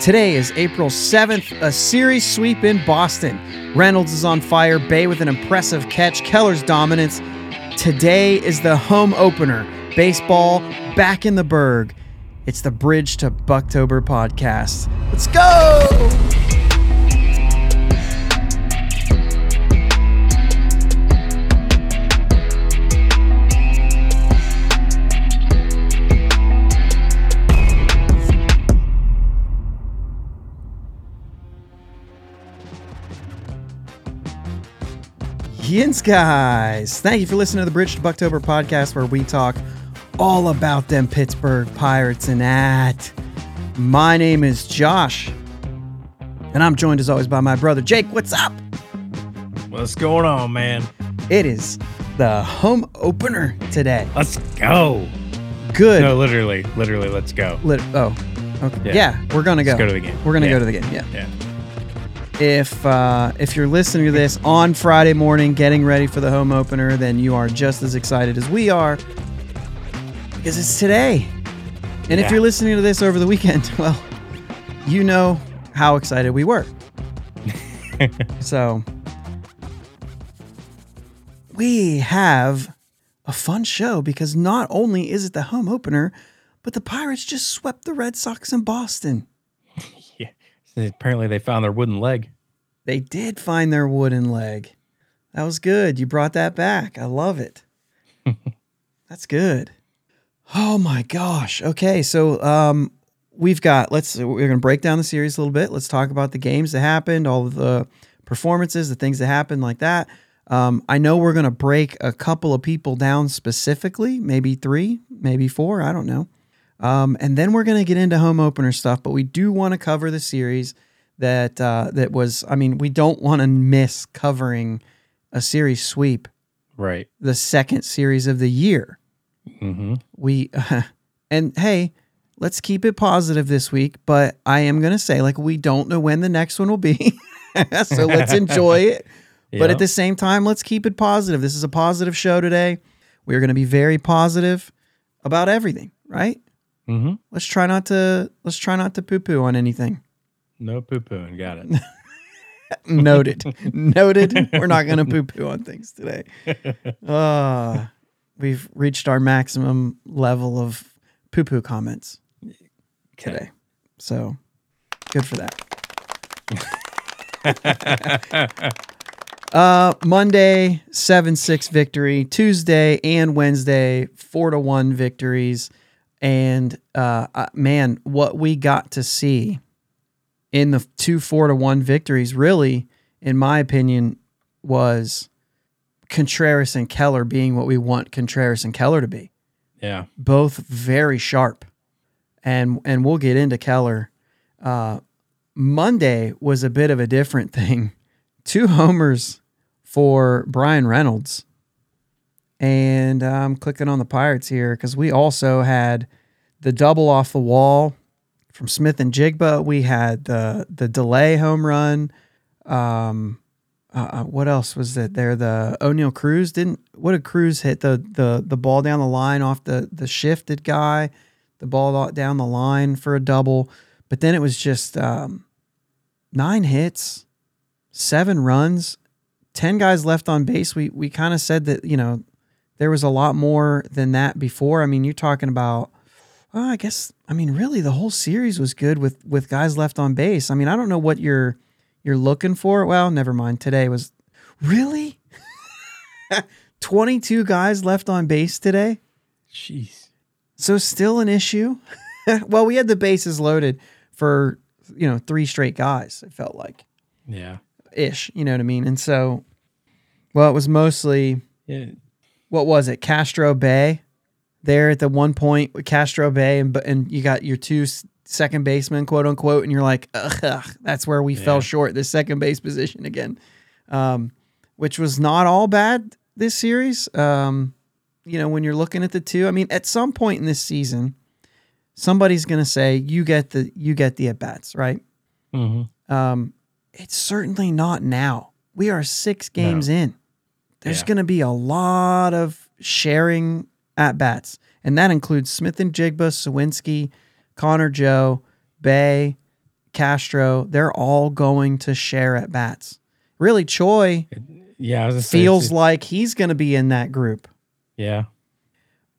Today is April 7th, a series sweep in Boston. Reynolds is on fire, Bae with an impressive catch, Keller's dominance. Today is the home opener. Baseball back in the Burgh. It's the Bridge to Buctober podcast. Let's go! Guys, thank you for listening to the Bridge to Buctober podcast where we talk all about them Pittsburgh Pirates and that. My name is Josh, and I'm joined as always by my brother Jake. What's up? What's going on, man? It is the home opener today. Let's go. Good. No, literally, literally, let's go. Lit- oh, okay. Yeah. Yeah. we're gonna go. Let's go to the game. We're gonna Yeah. go to the game. Yeah. Yeah. If uh, if you're listening to this on Friday morning, getting ready for the home opener, then you are just as excited as we are because it's today. And if you're listening to this over the weekend, well, you know how excited we were. so we have a fun show because not only is it the home opener, but the Pirates just swept the Red Sox in Boston. Apparently, they found their wooden leg. They did find their wooden leg. That was good. You brought that back. I love it. That's good. Oh my gosh. Okay, so um we've got let's we're going to break down the series a little bit. Let's talk about the games that happened, all of the performances, the things that happened like that. Um, I know we're going to break a couple of people down specifically, maybe three, maybe four, I don't know. Um, and then we're going to get into home opener stuff, but we do want to cover the series that uh, that was. I mean, we don't want to miss covering a series sweep, Right. the second series of the year. Mm-hmm. We and hey, let's keep it positive this week. But I am going to say, like, we don't know when the next one will be, so let's enjoy it. But at the same time, let's keep it positive. This is a positive show today. We're going to be very positive about everything, right? Mm-hmm. Let's try not to let's try not to poo poo on anything. No poo pooing. Got it. Noted. Noted. We're not going to poo poo on things today. Uh, we've reached our maximum level of poo poo comments today. So good for that. uh, Monday, 7 6 victory. Tuesday and Wednesday, 4 to 1 victories. And uh, man, what we got to see in the two four to one victories really, in my opinion, was Contreras and Keller being what we want Contreras and Keller to be. Yeah. Both very sharp, and and we'll get into Keller. Uh, Monday was a bit of a different thing. Two homers for Bryan Reynolds, and I'm clicking on the Pirates here because we also had the double off the wall from Smith-Njigba. We had the the delay home run. Um, uh, uh, what else was it there? The Oneil Cruz didn't. What did Cruz hit the the the ball down the line off the the shifted guy, the ball down the line for a double. But then it was just um, nine hits, seven runs, ten guys left on base. We we kind of said that you know there was a lot more than that before. I mean, you're talking about. Well, I guess I mean really the whole series was good with with guys left on base. I mean, I don't know what you're you're looking for. Well, never mind. Today was really 22 guys left on base today. Jeez. So still an issue. well, we had the bases loaded for you know three straight guys. It felt like Yeah. ish. You know what I mean? And so, well, it was mostly Yeah. What was it? Castro Bae. There at the one point with Castro Bae, and and you got your two second basemen, quote unquote, and you're like, ugh, ugh, that's where we fell short. The second base position again, um, which was not all bad this series. Um, you know, when you're looking at the two, I mean, at some point in this season, somebody's gonna say you get the you get the at bats, right? Mm-hmm. Um, it's certainly not now. We are six games in. There's Yeah. going to be a lot of sharing at bats, and that includes Smith and Jigba, Suwinski, Connor Joe, Bae, Castro, they're all going to share at bats. Really, Choi Yeah, I was gonna say, feels like he's going to be in that group. yeah.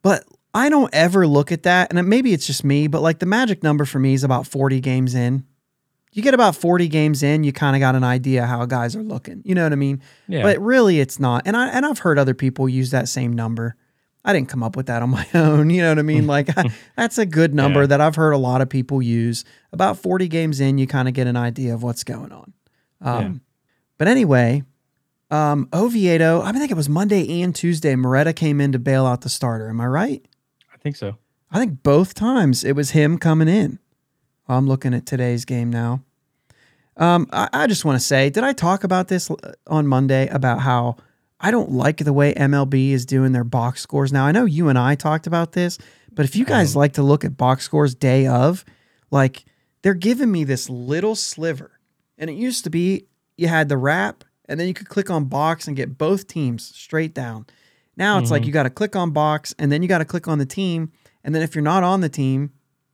But I don't ever look at that, and maybe it's just me, but like the magic number for me is about 40 games in. You get about 40 games in, you kind of got an idea how guys are looking. You know what I mean? Yeah. But really it's not. And I and I've heard other people use that same number. I didn't come up with that on my own. You know what I mean? Like that's a good number Yeah. that I've heard a lot of people use. About 40 games in, you kind of get an idea of what's going on. Um, Yeah. But anyway, um, Oviedo, I think it was Monday and Tuesday, Moreta came in to bail out the starter. Am I right? I think so. I think both times it was him coming in. I'm looking at today's game now. Um, I, I just want to say, did I talk about this on Monday about how I don't like the way MLB is doing their box scores now? I know you and I talked about this, but if you guys like to look at box scores day of, like they're giving me this little sliver, and it used to be you had the wrap, and then you could click on box and get both teams straight down. Now it's like you got to click on box, and then you got to click on the team, and then if you're not on the team,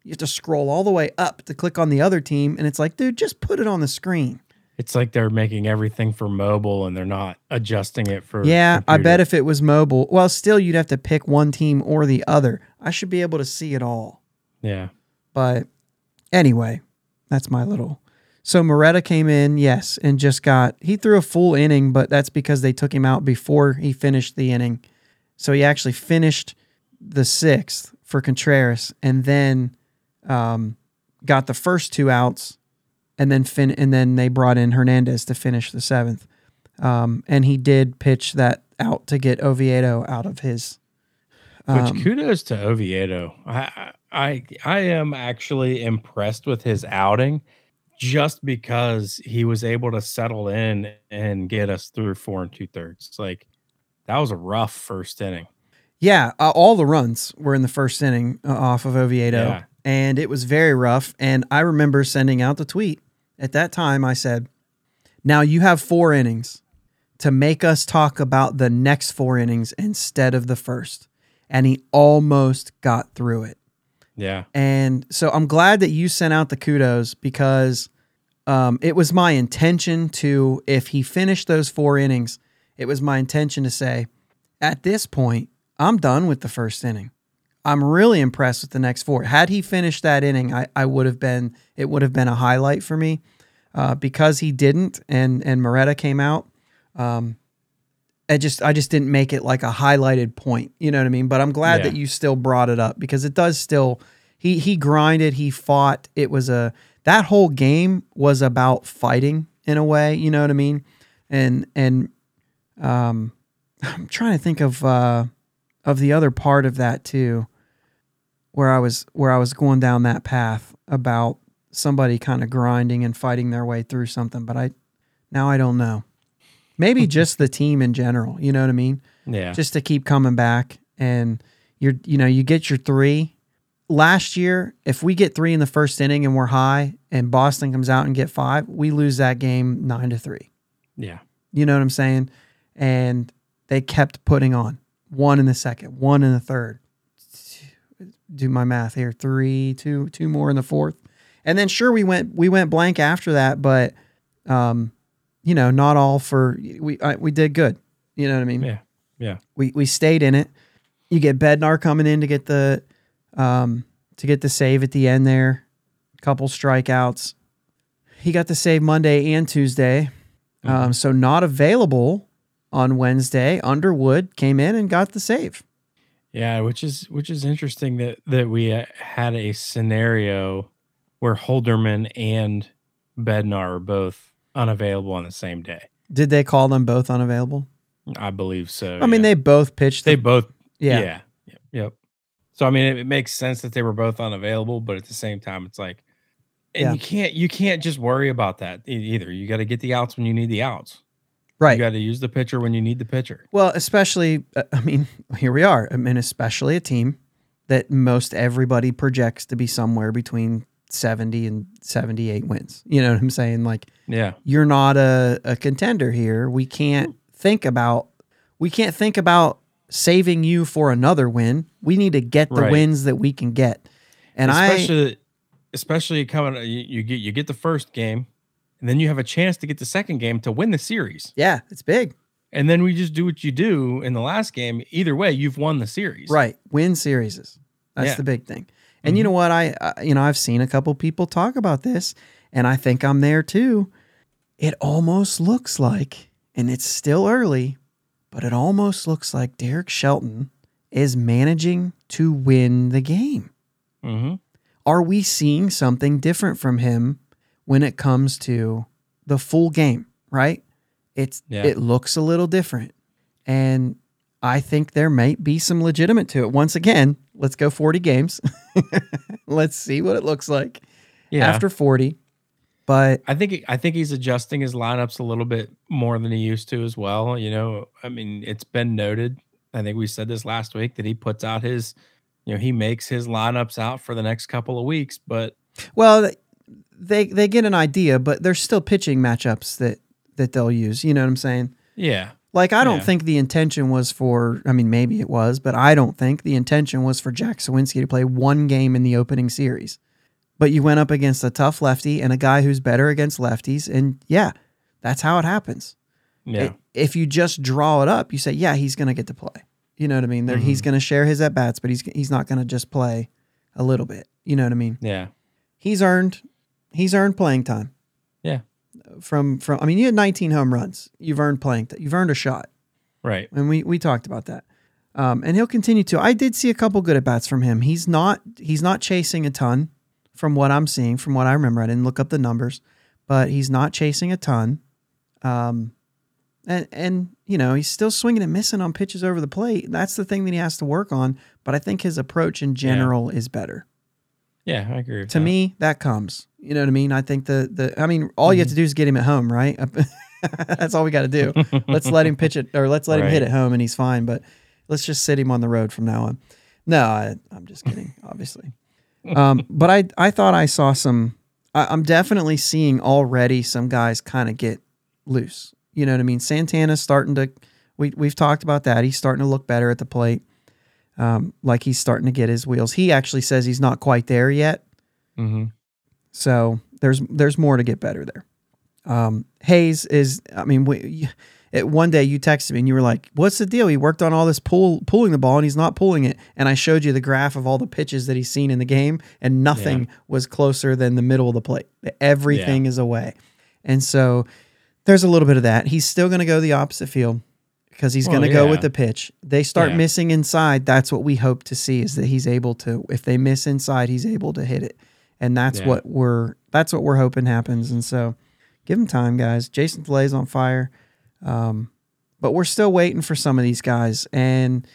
you have to scroll all the way up to click on the other team, and it's like, dude, just put it on the screen. It's like they're making everything for mobile and they're not adjusting it for. Yeah, I bet if it was mobile, well, still you'd have to pick one team or the other. I should be able to see it all. Yeah. But anyway, that's my little. So Moreta came in, yes, and just got he threw a full inning, but that's because they took him out before he finished the inning. So he actually finished the sixth for Contreras, and then um, got the first two outs, and then fin- and then they brought in Hernandez to finish the seventh. Um, and he did pitch that out to get Oviedo out of his. Which um, kudos to Oviedo. I, I I am actually impressed with his outing, just because he was able to settle in and get us through four and two thirds. Like that was a rough first inning. Yeah, uh, all the runs were in the first inning uh, off of Oviedo, Yeah. And it was very rough. And I remember sending out the tweet at that time. I said, "Now you have four innings to make us talk about the next four innings instead of the first. And he almost got through it. Yeah. And so I'm glad that you sent out the kudos because um, it was my intention to, if he finished those four innings, it was my intention to say, at this point, I'm done with the first inning. I'm really impressed with the next four. Had he finished that inning, I, I would have been, it would have been a highlight for me. Uh, because he didn't, and and Moreta came out. Um, I just I just didn't make it like a highlighted point. You know what I mean? But I'm glad Yeah. that you still brought it up because it does still he he grinded, he fought. It was a that whole game was about fighting in a way, you know what I mean? And and um I'm trying to think of uh of the other part of that too where I was where I was going down that path about somebody kind of grinding and fighting their way through something, but I now I don't know. Maybe just the team in general, you know what I mean? Yeah. just to keep coming back and you're you know you get your three last year if we get three in the first inning and we're high and boston comes out and get five we lose that game nine to three yeah. you know what i'm saying and they kept putting on one in the second one in the third do my math here three two two more in the fourth and then sure we went we went blank after that but um you know not all for we I, we did good you know what i mean Yeah. Yeah. we we stayed in it. You get Bednar coming in to get the um to get the save at the end there. Couple strikeouts. He got the save Monday and Tuesday. Um, so not available on Wednesday. Underwood came in and got the save. Yeah, which is which is interesting that that we uh, had a scenario where Holderman and Bednar are both unavailable on the same day. Did they call them both unavailable? I believe so. I mean, they both pitched. they the- both yeah. yeah. Yep. yep. So I mean, it, it makes sense that they were both unavailable, but at the same time, it's like, and Yeah. you can't you can't just worry about that either. You got to get the outs when you need the outs. Right. You got to use the pitcher when you need the pitcher. Well, especially, uh, I mean, here we are. I mean, especially a team that most everybody projects to be somewhere between 70 and 78 wins. You know what I'm saying? Like, Yeah. you're not a, a contender here. We can't think about, we can't think about saving you for another win. We need to get the Right. wins that we can get. And I, especially especially coming you, you get you get the first game and then you have a chance to get the second game to win the series. Yeah, it's big. And then we just do what you do in the last game. Either way, you've won the series. Right. Win series. That's Yeah. the big thing. And you know what? I, I, you know, I've seen a couple people talk about this, and I think I'm there too. It almost looks like, and it's still early, but it almost looks like Derek Shelton is managing to win the game. hmm Are we seeing something different from him when it comes to the full game? Right? It's Yeah. it looks a little different, and I think there might be some legitimate to it. Once again, let's go 40 games. let's see what it looks like Yeah. after 40. But I think I think he's adjusting his lineups a little bit more than he used to as well. You know, I mean, it's been noted. I think we said this last week that he puts out his, you know, he makes his lineups out for the next couple of weeks. But well, they they get an idea, but there's still pitching matchups that that they'll use. You know what I'm saying? yeah, Like I don't Yeah. think the intention was for. I mean, maybe it was, but I don't think the intention was for Jack Suwinski to play one game in the opening series. But you went up against a tough lefty and a guy who's better against lefties, and yeah, that's how it happens. yeah, I- If you just draw it up, you say, yeah, he's going to get to play. You know what I mean? There, He's mm-hmm. going to share his at bats, but he's he's not going to just play a little bit. You know what I mean? yeah, He's earned he's earned playing time. Yeah. From from I mean, you had 19 home runs. You've earned playing. You've earned a shot, right. and we we talked about that. Um, and he'll continue to. I did see a couple good at bats from him. He's not he's not chasing a ton, from what I'm seeing, from what I remember. I didn't look up the numbers, but he's not chasing a ton. Um, and and you know he's still swinging and missing on pitches over the plate. That's the thing that he has to work on. But I think his approach in general is better. Yeah, I agree. To that. me, that comes. You know what I mean? I think the the I mean, all you have to do is get him at home, right? That's all we got to do. let's let him pitch it, or let's let him hit Right. at home, and he's fine. But let's just sit him on the road from now on. No, I, I'm just kidding, obviously. Um, but I I thought I saw some. I, I'm definitely seeing already some guys kind of get loose. You know what I mean? Santana's starting to. We we've talked about that. He's starting to look better at the plate. Um, like he's starting to get his wheels. He actually says he's not quite there yet. Mhm. So there's there's more to get better there. Um, Hayes is, I mean, we, it, one day you texted me and you were like, "What's the deal? He worked on all this pull pulling the ball and he's not pulling it." And I showed you the graph of all the pitches that he's seen in the game, and nothing was closer than the middle of the plate. Everything is away, and so there's a little bit of that. He's still going to go the opposite field because he's Well, going to go yeah. with the pitch. They start Yeah. missing inside. That's what we hope to see is that he's able to. If they miss inside, he's able to hit it, and that's Yeah. what we're that's what we're hoping happens. And so, give him time, guys. Jason Delay's on fire, um, but we're still waiting for some of these guys. And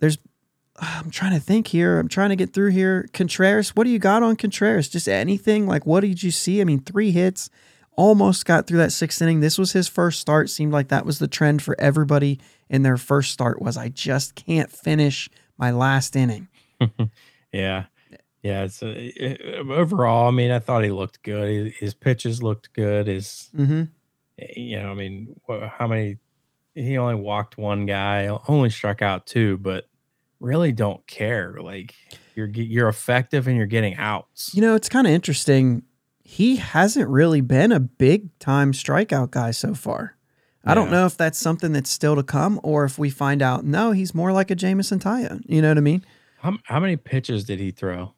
there's, I'm trying to think here. I'm trying to get through here. Contreras, what do you got on Contreras? Just anything? Like, what did you see? I mean, three hits, almost got through that sixth inning. This was his first start. Seemed like that was the trend for everybody in their first start. Was I just can't finish my last inning? Yeah. Yeah. It's uh, it- overall, I mean, I thought he looked good. His, his pitches looked good. His, Mm-hmm. you know, I mean, how many? He only walked one guy, only struck out two, but really don't care. Like you're you're effective and you're getting outs. You know, it's kind of interesting. He hasn't really been a big time strikeout guy so far. I don't know if that's something that's still to come or if we find out, no, he's more like a Jameson Taillon. You know what I mean? How, how many pitches did he throw?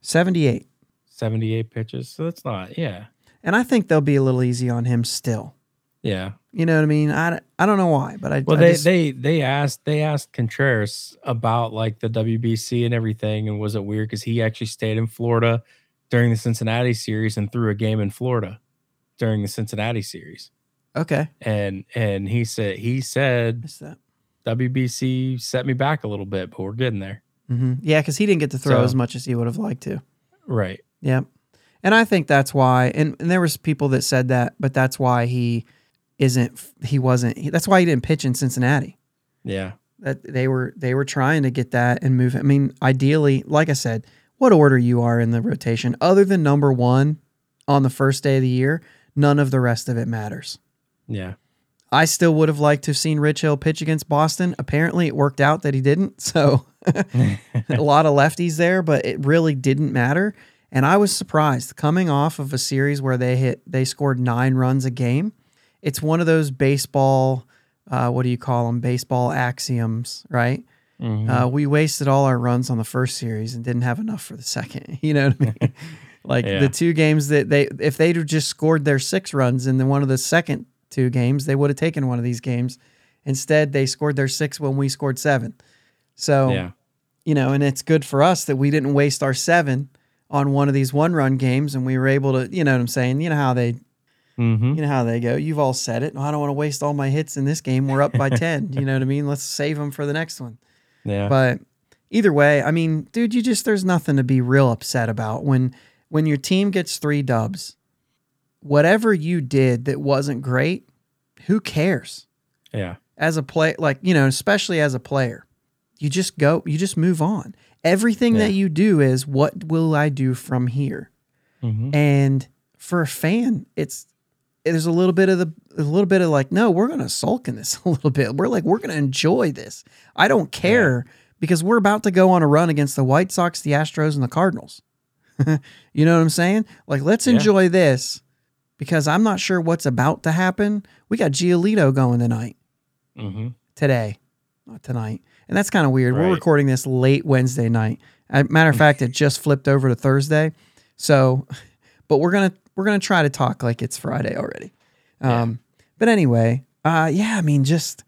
78. 78 pitches. So that's not, yeah. And I think they'll be a little easy on him still. Yeah. You know what I mean? I, I don't know why, but I, Well, I they, just- they they asked they asked Contreras about like the WBC and everything, and was it weird because he actually stayed in Florida during the Cincinnati series and threw a game in Florida during the Cincinnati series, okay. and and he said he said. WBC set me back a little bit, but we're getting there, hmm Yeah, because he didn't get to throw So- as much as he would have liked to. right? Yep. And I think that's why and, and there was people that said that, but that's why he isn't he wasn't he- that's why he didn't pitch in Cincinnati. Yeah, That they were they were trying to get that and move I mean, ideally, like I said, what order you are in the rotation other than number 1 on the first day of the year, none of the rest of it matters. yeah, I still would have liked to have seen Rich Hill pitch against Boston. Apparently, it worked out that he didn't. So, a lot of lefties there, but it really didn't matter. And I was surprised coming off of a series where they hit they scored nine runs a game. It's one of those baseball, uh, what do you call them? Baseball axioms, right? Mhm. Uh, we wasted all our runs on the first series and didn't have enough for the second. You know what I mean? like Yeah. the two games that they, if they'd have just scored their six runs in the one of the second two games, they would have taken one of these games. Instead, they scored their six when we scored seven. So, yeah. you know, and it's good for us that we didn't waste our seven on one of these one run games and we were able to, you know what I'm saying? You know how they, hmm you know how they go. You've all said it. I don't want to waste all my hits in this game. We're up by 10. You know what I mean? Let's save them for the next one. Yeah. But either way, I mean, dude, you just there's nothing to be real upset about when when your team gets 3 dubs. Whatever you did that wasn't great, who cares? yeah. As a play like, you know, especially as a player. You just go, you just move on. Everything Yeah. that you do is what will I do from here? hmm And for a fan, it's there's a little bit of the a little bit of like, no, we're gonna sulk in this a little bit. We're like, we're gonna enjoy this. I don't care because we're about to go on a run against the White Sox, the Astros, and the Cardinals. you know what I'm saying? Like, let's Yeah. enjoy this because I'm not sure what's about to happen. We got Giolito going tonight, hmm today, not tonight. And that's kind of weird. We're recording this late Wednesday night. Matter of fact, it just flipped over to Thursday. So, but we're gonna we're gonna try to talk like it's Friday already. Um, but anyway, uh, yeah, I mean, just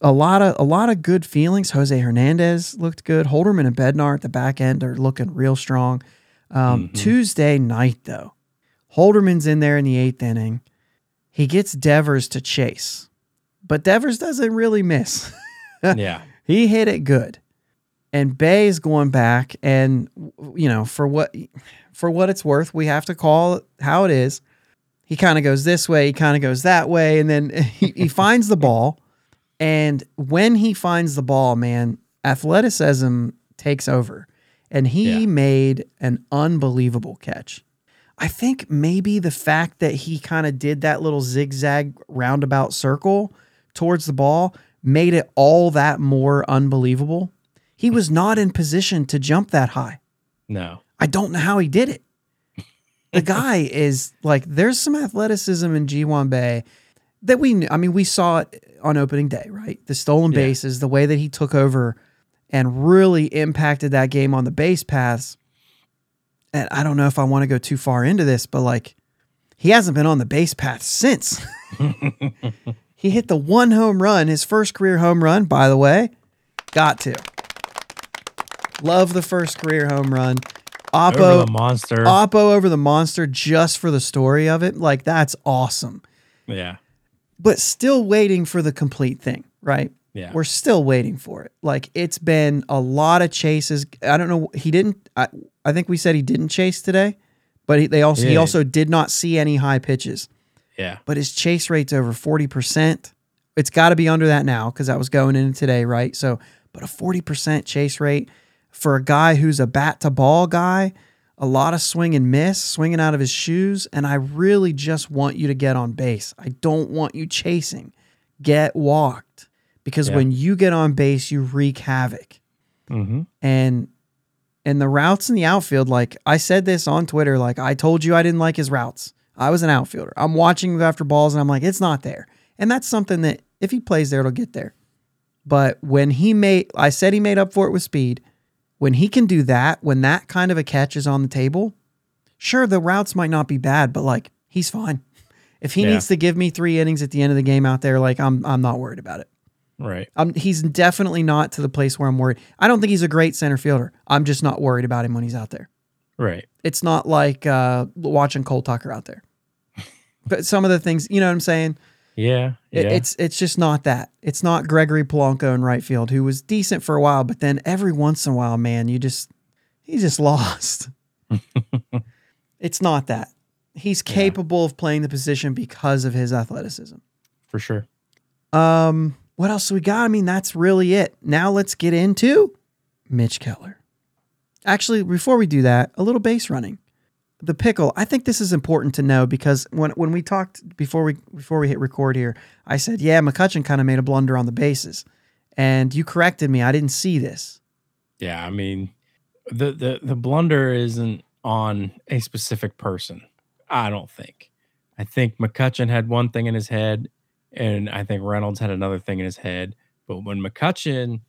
a lot of a lot of good feelings. Jose Hernandez looked good. Holderman and Bednar at the back end are looking real strong. Um, Mhm. Tuesday night though, Holderman's in there in the eighth inning. He gets Devers to chase, but Devers doesn't really miss. yeah. He hit it good. And Bae is going back and you know, for what for what it's worth, we have to call it how it is. He kind of goes this way, he kind of goes that way, and then he, he finds the ball. And when he finds the ball, man, athleticism takes over. And he Yeah. made an unbelievable catch. I think maybe the fact that he kind of did that little zigzag roundabout circle towards the ball made it all that more unbelievable. He was not in position to jump that high. No. I don't know how he did it. The guy is like, there's some athleticism in Ji Hwan Bae that we knew. I mean, we saw it on opening day, right? The stolen Yeah. bases, the way that he took over and really impacted that game on the base paths. And I don't know if I want to go too far into this, but like, he hasn't been on the base path since. he hit the one home run, his first career home run, by the way. Got to. Love the first career home run. Over Oppo the monster. Oppo over the monster just for the story of it. Like that's awesome. yeah. But still waiting for the complete thing, right? Yeah. We're still waiting for it. Like it's been a lot of chases. I don't know. He didn't. I, I think we said he didn't chase today, but he, they also he also did not see any high pitches. yeah. But his chase rate's over forty percent. It's got to be under that now because that was going in today, right? So, but a forty percent chase rate for a guy who's a bat to ball guy, a lot of swing and miss, swinging out of his shoes, and I really just want you to get on base. I don't want you chasing. Get walked. Because Yeah. when you get on base, you wreak havoc. Hmm and and the routes in the outfield like i said this on twitter like i told you i didn't like his routes. I was an outfielder. I'm watching after balls and i'm like it's not there. And that's something that if he plays there it'll get there. But when he made i said he made up for it with speed when he can do that when that kind of a catch is on the table sure the routes might not be bad but like he's fine if he Yeah. needs to give me three innings at the end of the game out there like i'm i'm not worried about it Right. um, he's definitely not to the place where I'm worried. I don't think he's a great center fielder. I'm just not worried about him when he's out there. Right. It's not like uh, watching Cole Tucker out there. But some of the things, you know what I'm saying? Yeah. Yeah. It, It's it's just not that. It's not Gregory Polanco in right field, who was decent for a while, but then every once in a while, man, you just he's just lost. it's not that. He's Yeah. capable of playing the position because of his athleticism. for sure. Um, what else we got? I mean, that's really it. Now let's get into Mitch Keller. Actually, before we do that, a little base running. The pickle. I think this is important to know because when when we talked before we before we hit record here, I said, "Yeah, McCutcheon kind of made a blunder on the bases," and you corrected me. I didn't see this. Yeah. I mean, the the the blunder isn't on a specific person. I don't think. I think McCutcheon had one thing in his head, and I think Reynolds had another thing in his head. But when McCutcheon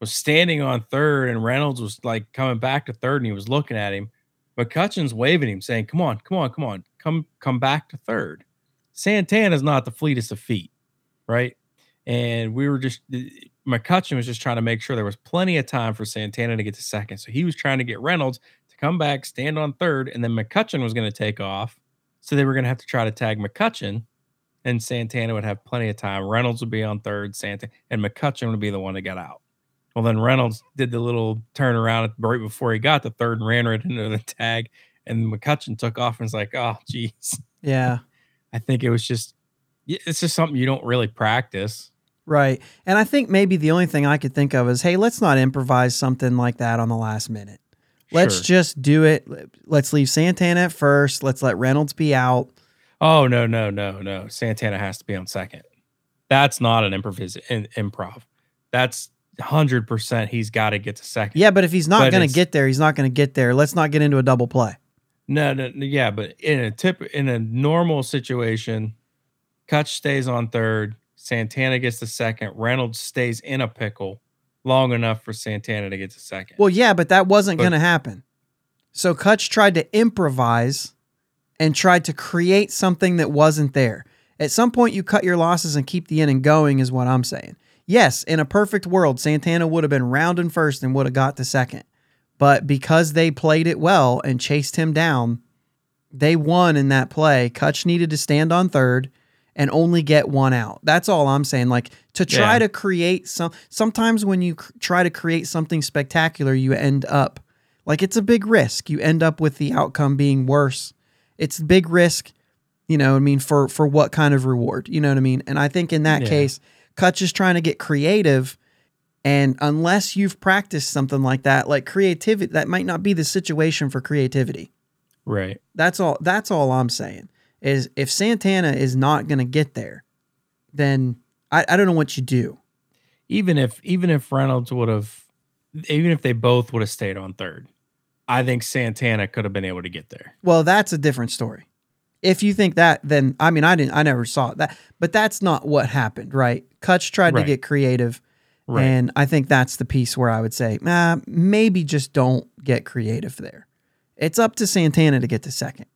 was standing on third and Reynolds was like coming back to third and he was looking at him, McCutcheon's waving him, saying, Come on, come on, come on, come, come back to third. Santana's not the fleetest of feet, right? And we were just eh, McCutcheon was just trying to make sure there was plenty of time for Santana to get to second. So he was trying to get Reynolds to come back, stand on third, and then McCutcheon was going to take off. So they were going to have to try to tag McCutcheon, and Santana would have plenty of time. Reynolds would be on third, Santa, and McCutcheon would be the one that got out. Well, then Reynolds did the little turnaround right before he got the third and ran right into the tag, and McCutcheon took off and was like, "Oh, geez." Yeah. I think it was just, it's just something you don't really practice. Right. And I think maybe the only thing I could think of is, hey, let's not improvise something like that on the last minute. Let's Sure. just do it. Let's leave Santana at first. Let's let Reynolds be out. Oh no, no, no, no. Santana has to be on second. That's not an improvis in, improv. That's hundred percent. He's got to get to second. Yeah, but if he's not going to get there, he's not going to get there. Let's not get into a double play. No, no, yeah, but in a tip in a normal situation, Kutch stays on third, Santana gets to second, Reynolds stays in a pickle long enough for Santana to get to second. Well, yeah, but that wasn't going to happen. So Kutch tried to improvise and tried to create something that wasn't there. At some point, you cut your losses and keep the inning going, is what I'm saying. Yes, in a perfect world, Santana would have been rounding first and would have got to second. But because they played it well and chased him down, they won in that play. Kutch needed to stand on third and only get one out. That's all I'm saying. Like to try Yeah. to create some. Sometimes when you cr- try to create something spectacular, you end up like it's a big risk. You end up with the outcome being worse. It's a big risk, you know. I mean, for for what kind of reward? You know what I mean? And I think in that Yeah. case, Kutch is trying to get creative. And unless you've practiced something like that, like creativity, that might not be the situation for creativity. right. That's all. That's all I'm saying. Is if Santana is not going to get there, then I, I don't know what you do. Even if even if Reynolds would have even if they both would have stayed on third, I think Santana could have been able to get there. Well, that's a different story. If you think that, then I mean, I didn't. I never saw that, but that's not what happened, right? Kutch tried Right. to get creative, Right. and I think that's the piece where I would say, nah, maybe just don't get creative there. It's up to Santana to get to second.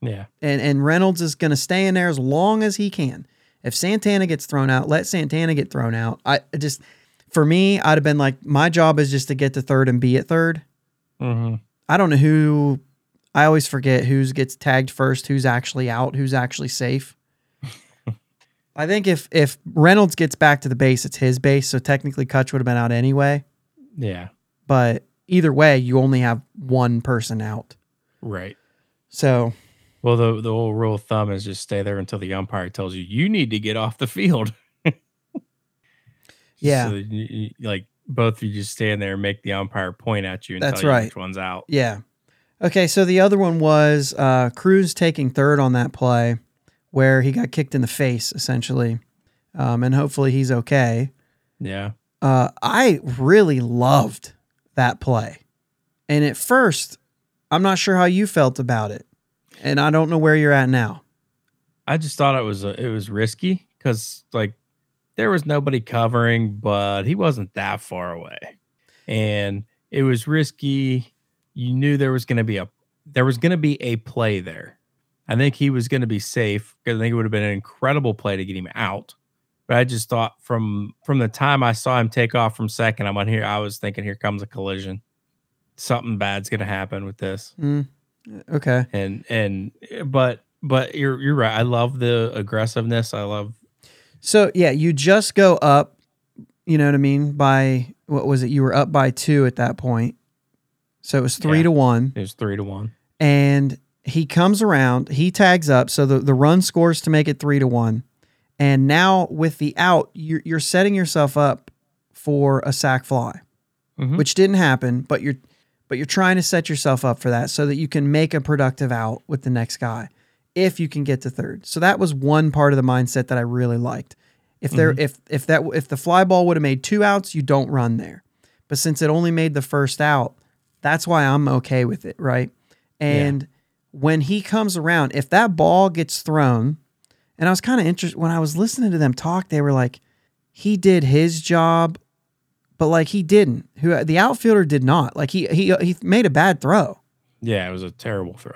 yeah. and and Reynolds is going to stay in there as long as he can. If Santana gets thrown out, let Santana get thrown out. I just for me, I'd have been like, my job is just to get to third and be at third. hmm I don't know who. I always forget who's gets tagged first, who's actually out, who's actually safe. I think if if Reynolds gets back to the base, it's his base, so technically Kutch would have been out anyway. Yeah. But either way, you only have one person out. Right. So Well, the the old rule of thumb is just stay there until the umpire tells you you need to get off the field. Yeah. So you, like both of you just stand there and make the umpire point at you and That's tell you right. which one's out. Yeah. Okay, so the other one was uh, Cruz taking third on that play where he got kicked in the face, essentially. Um, and hopefully he's okay. Yeah. Uh, I really loved that play. And at first, I'm not sure how you felt about it. And I don't know where you're at now. I just thought it was uh it was risky because like there was nobody covering, but he wasn't that far away, and it was risky. You knew there was going to be a there was going to be a play there. I think he was going to be safe because I think it would have been an incredible play to get him out. But I just thought from from the time I saw him take off from second, I'm on here. I was thinking, here comes a collision. Something bad's going to happen with this Mm, okay. and and but but you're you're right. I love the aggressiveness. I love So, yeah, you just go up, you know what I mean? By what was it? You were up by two at that point. So it was three Yeah. to one. it was three to one. and he comes around, he tags up, so the, the run scores to make it three to one. And now with the out, you're, you're setting yourself up for a sac fly, Mhm. which didn't happen, but you're but you're trying to set yourself up for that so that you can make a productive out with the next guy if you can get to third. So that was one part of the mindset that I really liked. If there if if that if the fly ball would have made two outs, you don't run there. But since it only made the first out, that's why I'm okay with it, right? And when he comes around, if that ball gets thrown, and I was kind of interested when I was listening to them talk, they were like, he did his job, but like he didn't. Who the outfielder did not. Like he he he made a bad throw. Yeah, it was a terrible throw.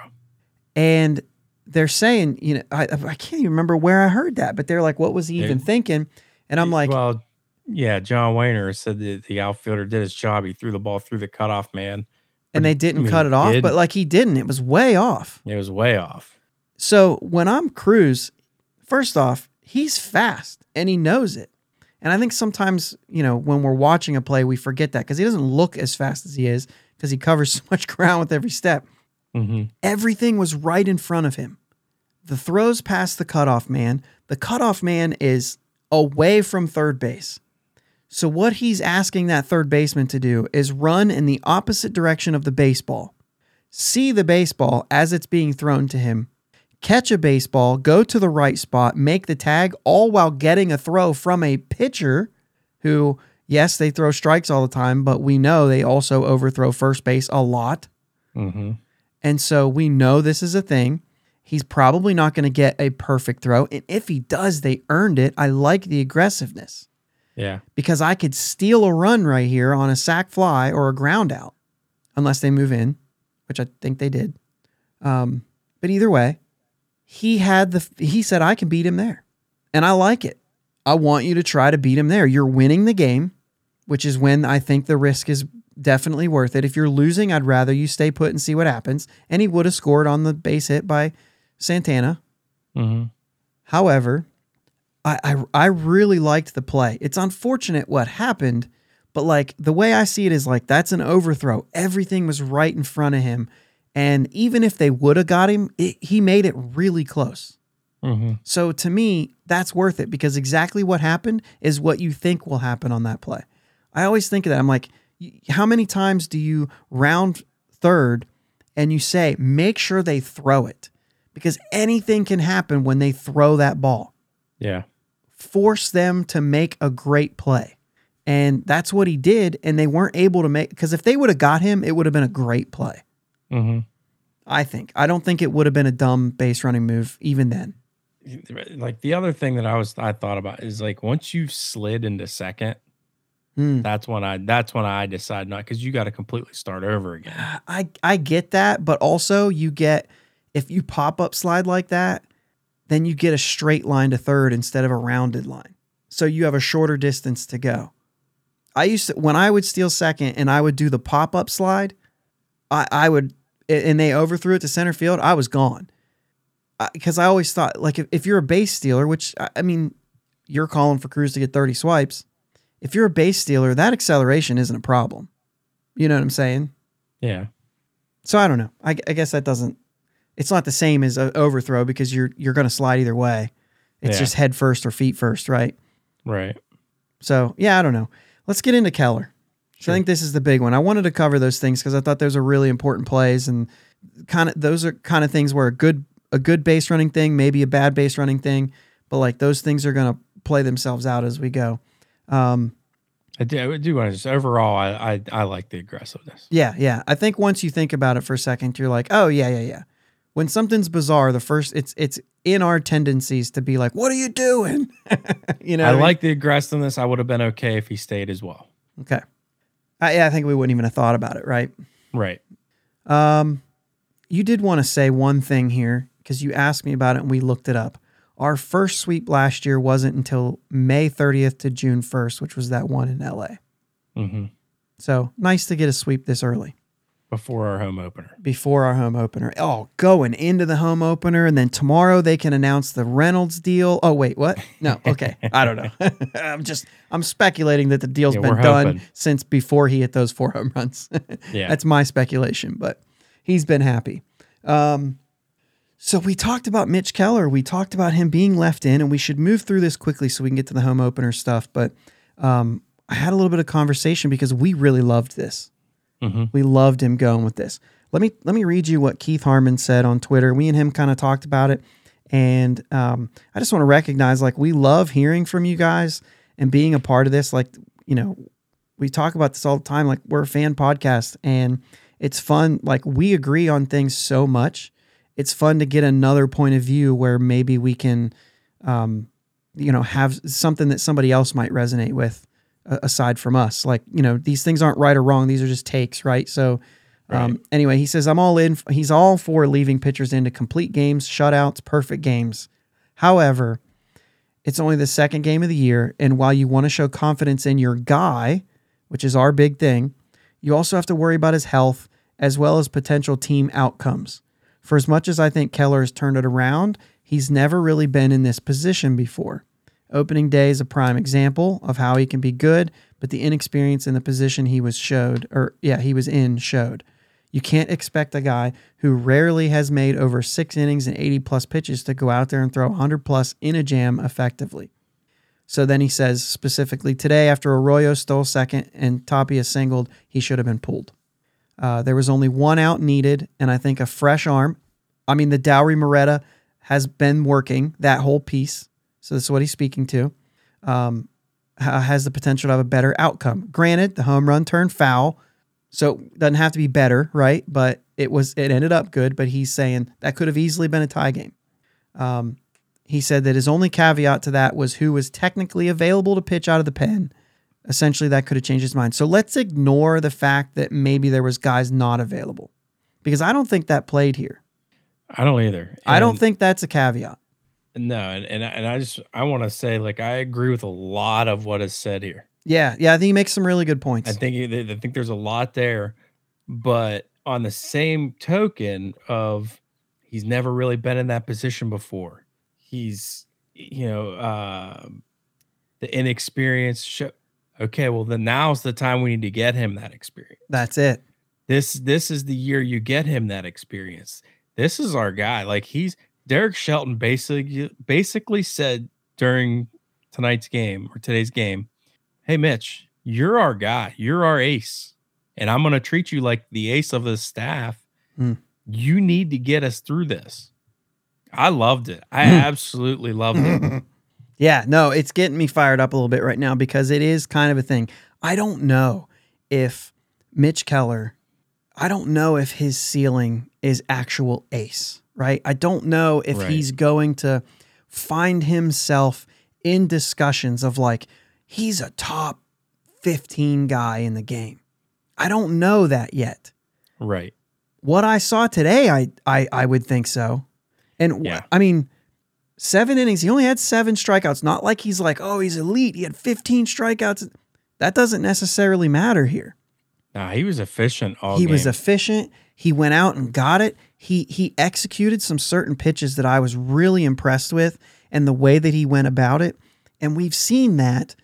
And they're saying, you know, I I can't even remember where I heard that, but they're like, what was he Yeah. even thinking? And I'm like, well, yeah, John Wehner said that the outfielder did his job. He threw the ball through the cutoff man. And they didn't I mean, cut it off, did. but like he didn't. It was way off. It was way off. So when I'm Cruz, first off, he's fast and he knows it. And I think sometimes, you know, when we're watching a play, we forget that because he doesn't look as fast as he is because he covers so much ground with every step. hmm Everything was right in front of him. The throws past the cutoff man. The cutoff man is away from third base. So what he's asking that third baseman to do is run in the opposite direction of the baseball. See the baseball as it's being thrown to him. Catch a baseball, go to the right spot, make the tag, all while getting a throw from a pitcher who, yes, they throw strikes all the time, but we know they also overthrow first base a lot. hmm And so we know this is a thing. He's probably not going to get a perfect throw. And if he does, they earned it. I like the aggressiveness Yeah. because I could steal a run right here on a sac fly or a ground out, unless they move in, which I think they did. Um, but either way, he had the, he said, I can beat him there. And I like it. I want you to try to beat him there. You're winning the game, which is when I think the risk is definitely worth it. If you're losing, I'd rather you stay put and see what happens. And he would have scored on the base hit by Santana. hmm However, I, I I really liked the play. It's unfortunate what happened, but like the way I see it is like that's an overthrow. Everything was right in front of him, and even if they would have got him, it, he made it really close. hmm So to me, that's worth it because exactly what happened is what you think will happen on that play. I always think of that. I'm like, how many times do you round third and you say, make sure they throw it? Because anything can happen when they throw that ball. Yeah. Force them to make a great play. And that's what he did. And they weren't able to make, because if they would have got him, it would have been a great play. hmm I think. I don't think it would have been a dumb base running move even then. Like the other thing that I was I thought about is like once you've slid into second, Hmm. that's when I that's when I decide not because you got to completely start over again. I I get that, but also you get if you pop up slide like that, then you get a straight line to third instead of a rounded line. So you have a shorter distance to go. I used to when I would steal second and I would do the pop up slide, I I would and they overthrew it to center field, I was gone. Because I, always thought like if, if you're a base stealer, which I, I mean, you're calling for Cruz to get 30 swipes. If you're a base stealer, that acceleration isn't a problem. You know what I'm saying? Yeah. So I don't know. I, I guess that doesn't. It's not the same as an overthrow because you're you're going to slide either way. It's Yeah. just head first or feet first, right? Right. So yeah, I don't know. Let's get into Keller. So Sure. I think this is the big one. I wanted to cover those things because I thought those are really important plays and kind of those are kind of things where a good a good base running thing, maybe a bad base running thing, but like those things are going to play themselves out as we go. Um, I do, I do want to just overall, I, I I like the aggressiveness. Yeah, yeah. I think once you think about it for a second, you're like, oh yeah, yeah, yeah. When something's bizarre, the first it's it's in our tendencies to be like, what are you doing? you know, I what mean? like the aggressiveness. I would have been okay if he stayed as well. Okay. I, yeah, I think we wouldn't even have thought about it, right? Right. Um, you did want to say one thing here because you asked me about it and we looked it up. Our first sweep last year wasn't until May 30th to June 1st, which was that one in LA. hmm So nice to get a sweep this early. Before our home opener. before our home opener. Oh, going into the home opener, and then tomorrow they can announce the Reynolds deal. Oh, wait, what? No, okay, I don't know. I'm just I'm speculating that the deal's Yeah, been done hoping. since before he hit those four home runs. Yeah. That's my speculation, but he's been happy. Um, so we talked about Mitch Keller. We talked about him being left in, and we should move through this quickly so we can get to the home opener stuff. But um, I had a little bit of conversation because we really loved this. Hmm We loved him going with this. Let me let me read you what Keith Harmon said on Twitter. We and him kind of talked about it, and um, I just want to recognize like we love hearing from you guys and being a part of this. Like you know, we talk about this all the time. Like we're a fan podcast, and it's fun. Like we agree on things so much. It's fun to get another point of view where maybe we can, um, you know, have something that somebody else might resonate with aside from us. Like, you know, these things aren't right or wrong. These are just takes, right? So, um, Right. anyway, he says, I'm all in. He's all for leaving pitchers into complete games, shutouts, perfect games. However, it's only the second game of the year. And while you want to show confidence in your guy, which is our big thing, you also have to worry about his health as well as potential team outcomes. For as much as I think Keller has turned it around, he's never really been in this position before. Opening day is a prime example of how he can be good, but the inexperience in the position he was showed, or yeah, he was in showed. You can't expect a guy who rarely has made over six innings and 80 plus pitches to go out there and throw 100 plus in a jam effectively. So then he says specifically today, after Arroyo stole second and Tapia singled, he should have been pulled. Uh, there was only one out needed, and I think a fresh arm. I mean, the Dauri Moreta has been working that whole piece. So this is what he's speaking to. Um, has the potential to have a better outcome. Granted, the home run turned foul, so it doesn't have to be better, right? But it was it ended up good. But he's saying that could have easily been a tie game. Um, he said that his only caveat to that was who was technically available to pitch out of the pen. Essentially, that could have changed his mind. So let's ignore the fact that maybe there was guys not available, because I don't think that played here. I don't either. I don't think that's a caveat. No, and and, I- and I just I want to say like I agree with a lot of what is said here. Yeah, yeah, I think he makes some really good points. I think I think there's a lot there, but on the same token of he's never really been in that position before. He's you know uh, the inexperience. Show, okay, well then now's the time we need to get him that experience. That's it. This this is the year you get him that experience. This is our guy. Like he's Derek Shelton basically basically said during tonight's game or today's game, "Hey Mitch, you're our guy. You're our ace, and I'm going to treat you like the ace of the staff. Hmm. You need to get us through this." I loved it. I Hmm. absolutely loved it. Yeah, no, it's getting me fired up a little bit right now because it is kind of a thing. I don't know if Mitch Keller, I don't know if his ceiling is actual ace, right? I don't know if Right. he's going to find himself in discussions of like, he's a top 15 guy in the game. I don't know that yet. Right. What I saw today, I I, I would think so. And Yeah. I mean, seven innings. He only had seven strikeouts. Not like he's like, oh, he's elite. He had 15 strikeouts. That doesn't necessarily matter here. Nah, he was efficient all he was efficient. He went out and got it. He he executed some certain pitches that I was really impressed with, and the way that he went about it. And we've seen that.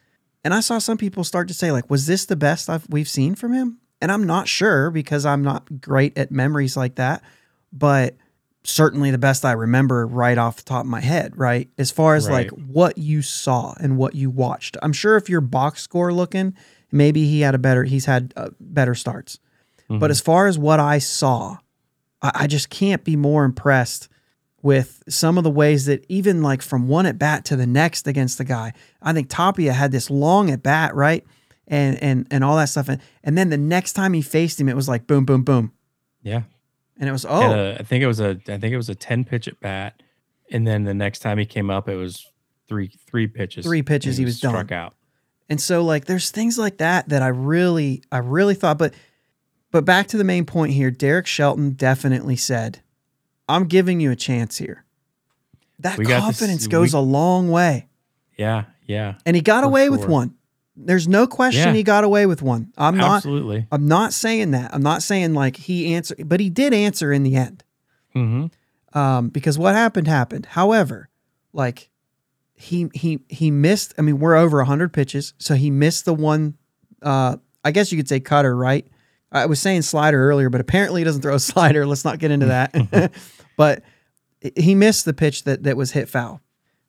And I saw some people start to say, like, was this the best I've, we've seen from him? And I'm not sure because I'm not great at memories like that, but certainly the best I remember right off the top of my head, right? As far as like what you saw and what you watched. I'm sure if you're box score looking, maybe he had a better, he's had uh, better starts. Mm-hmm. But as far as what I saw, I, just can't be more impressed with some of the ways that even like from one at bat to the next against the guy. I think Tapia had this long at bat, right? And and and all that stuff. And, and then the next time he faced him, it was like boom, boom, boom. yeah. And it was, oh, a- I think it was a I think it was a 10 pitch at bat. And then the next time he came up, it was three three pitches. Three pitches, he was done. struck out. And so like there's things like that that I really I really thought but but back to the main point here, Derek Shelton definitely said, "I'm giving you a chance here." That We got this- confidence goes we- a long way. Yeah, yeah. And he got away with one. There's no question Yeah. he got away with one. I'm not Absolutely. I'm not saying that. I'm not saying like he answered, but he did answer in the end. hmm um, because what happened happened. However, like he he he missed. I mean, we're over hundred pitches, so he missed the one. Uh, I guess you could say cutter, right? I was saying slider earlier, but apparently he doesn't throw a slider. Let's not get into that. but he missed the pitch that that was hit foul.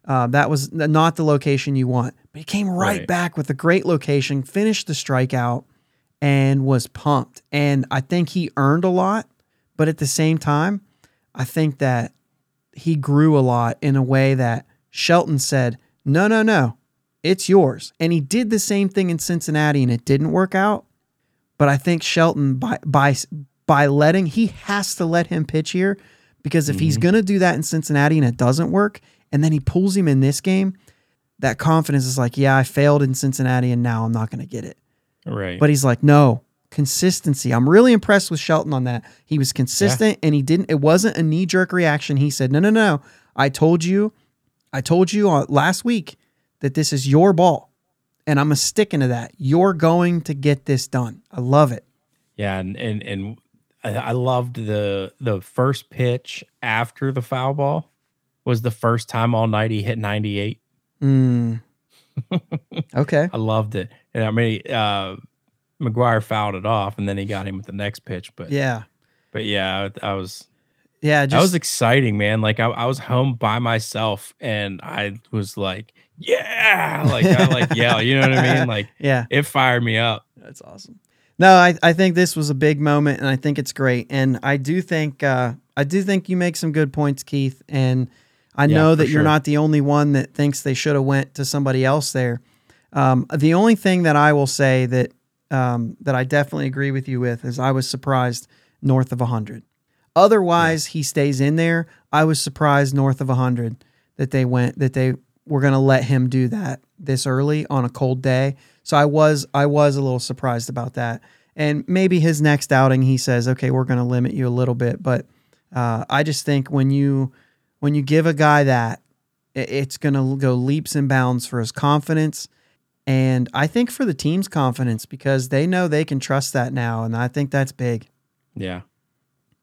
Uh, that was not the location you want. But he came right, Right. back with a great location, finished the strikeout, and was pumped. And I think he earned a lot. But at the same time, I think that he grew a lot in a way that Shelton said, no, no, no, it's yours. And he did the same thing in Cincinnati and it didn't work out. But I think Shelton, by, by, by letting he has to let him pitch here because if he's Mm-hmm. going to do that in Cincinnati and it doesn't work and then he pulls him in this game, that confidence is like, yeah, I failed in Cincinnati and now I'm not going to get it. Right. But he's like, no, consistency. I'm really impressed with Shelton on that. He was consistent and he didn't, it wasn't a knee jerk reaction. He said, no, no, no. I told you, I told you uh, last week that this is your ball and I'm a sticking to that. You're going to get this done. I love it. Yeah, and and and I, loved the the first pitch after the foul ball was the first time all night he hit 98. Mm. okay. I loved it. And I mean, uh, McGuire fouled it off, and then he got him with the next pitch. But Yeah. but yeah, I, I was Yeah. that was exciting, man. Like I, I was home by myself, and I was like, yeah, like I like yell. You know what I mean? Like yeah. it fired me up. That's awesome. No, I, I think this was a big moment, and I think it's great. And I do think uh, I do think you make some good points, Keith. And I Yeah, know that you're sure. not the only one that thinks they should have went to somebody else there. Um, the only thing that I will say that um, that I definitely agree with you with is I was surprised north of 100. Otherwise, he stays in there. I was surprised north of 100 that they went that they were going to let him do that this early on a cold day. So I was I was a little surprised about that. And maybe his next outing he says, "Okay, we're going to limit you a little bit." But uh, I just think when you when you give a guy that, it's going to go leaps and bounds for his confidence. And I think for the team's confidence because they know they can trust that now. And I think that's big. Yeah.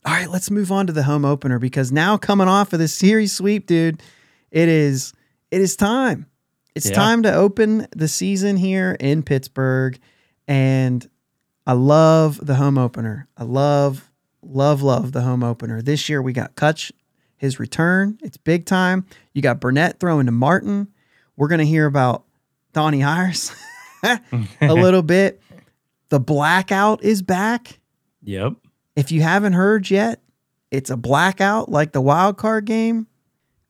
All right, let's move on to the home opener because now coming off of this series sweep, dude, it is it is time. It's Yeah. time to open the season here in Pittsburgh and I love the home opener. I love love love the home opener. This year we got Kutch his return. It's big time. You got Burnett throwing to Martin. We're going to hear about Donnie Iris a little bit. The blackout is back Yep. if you haven't heard yet, it's a blackout like the wild card game.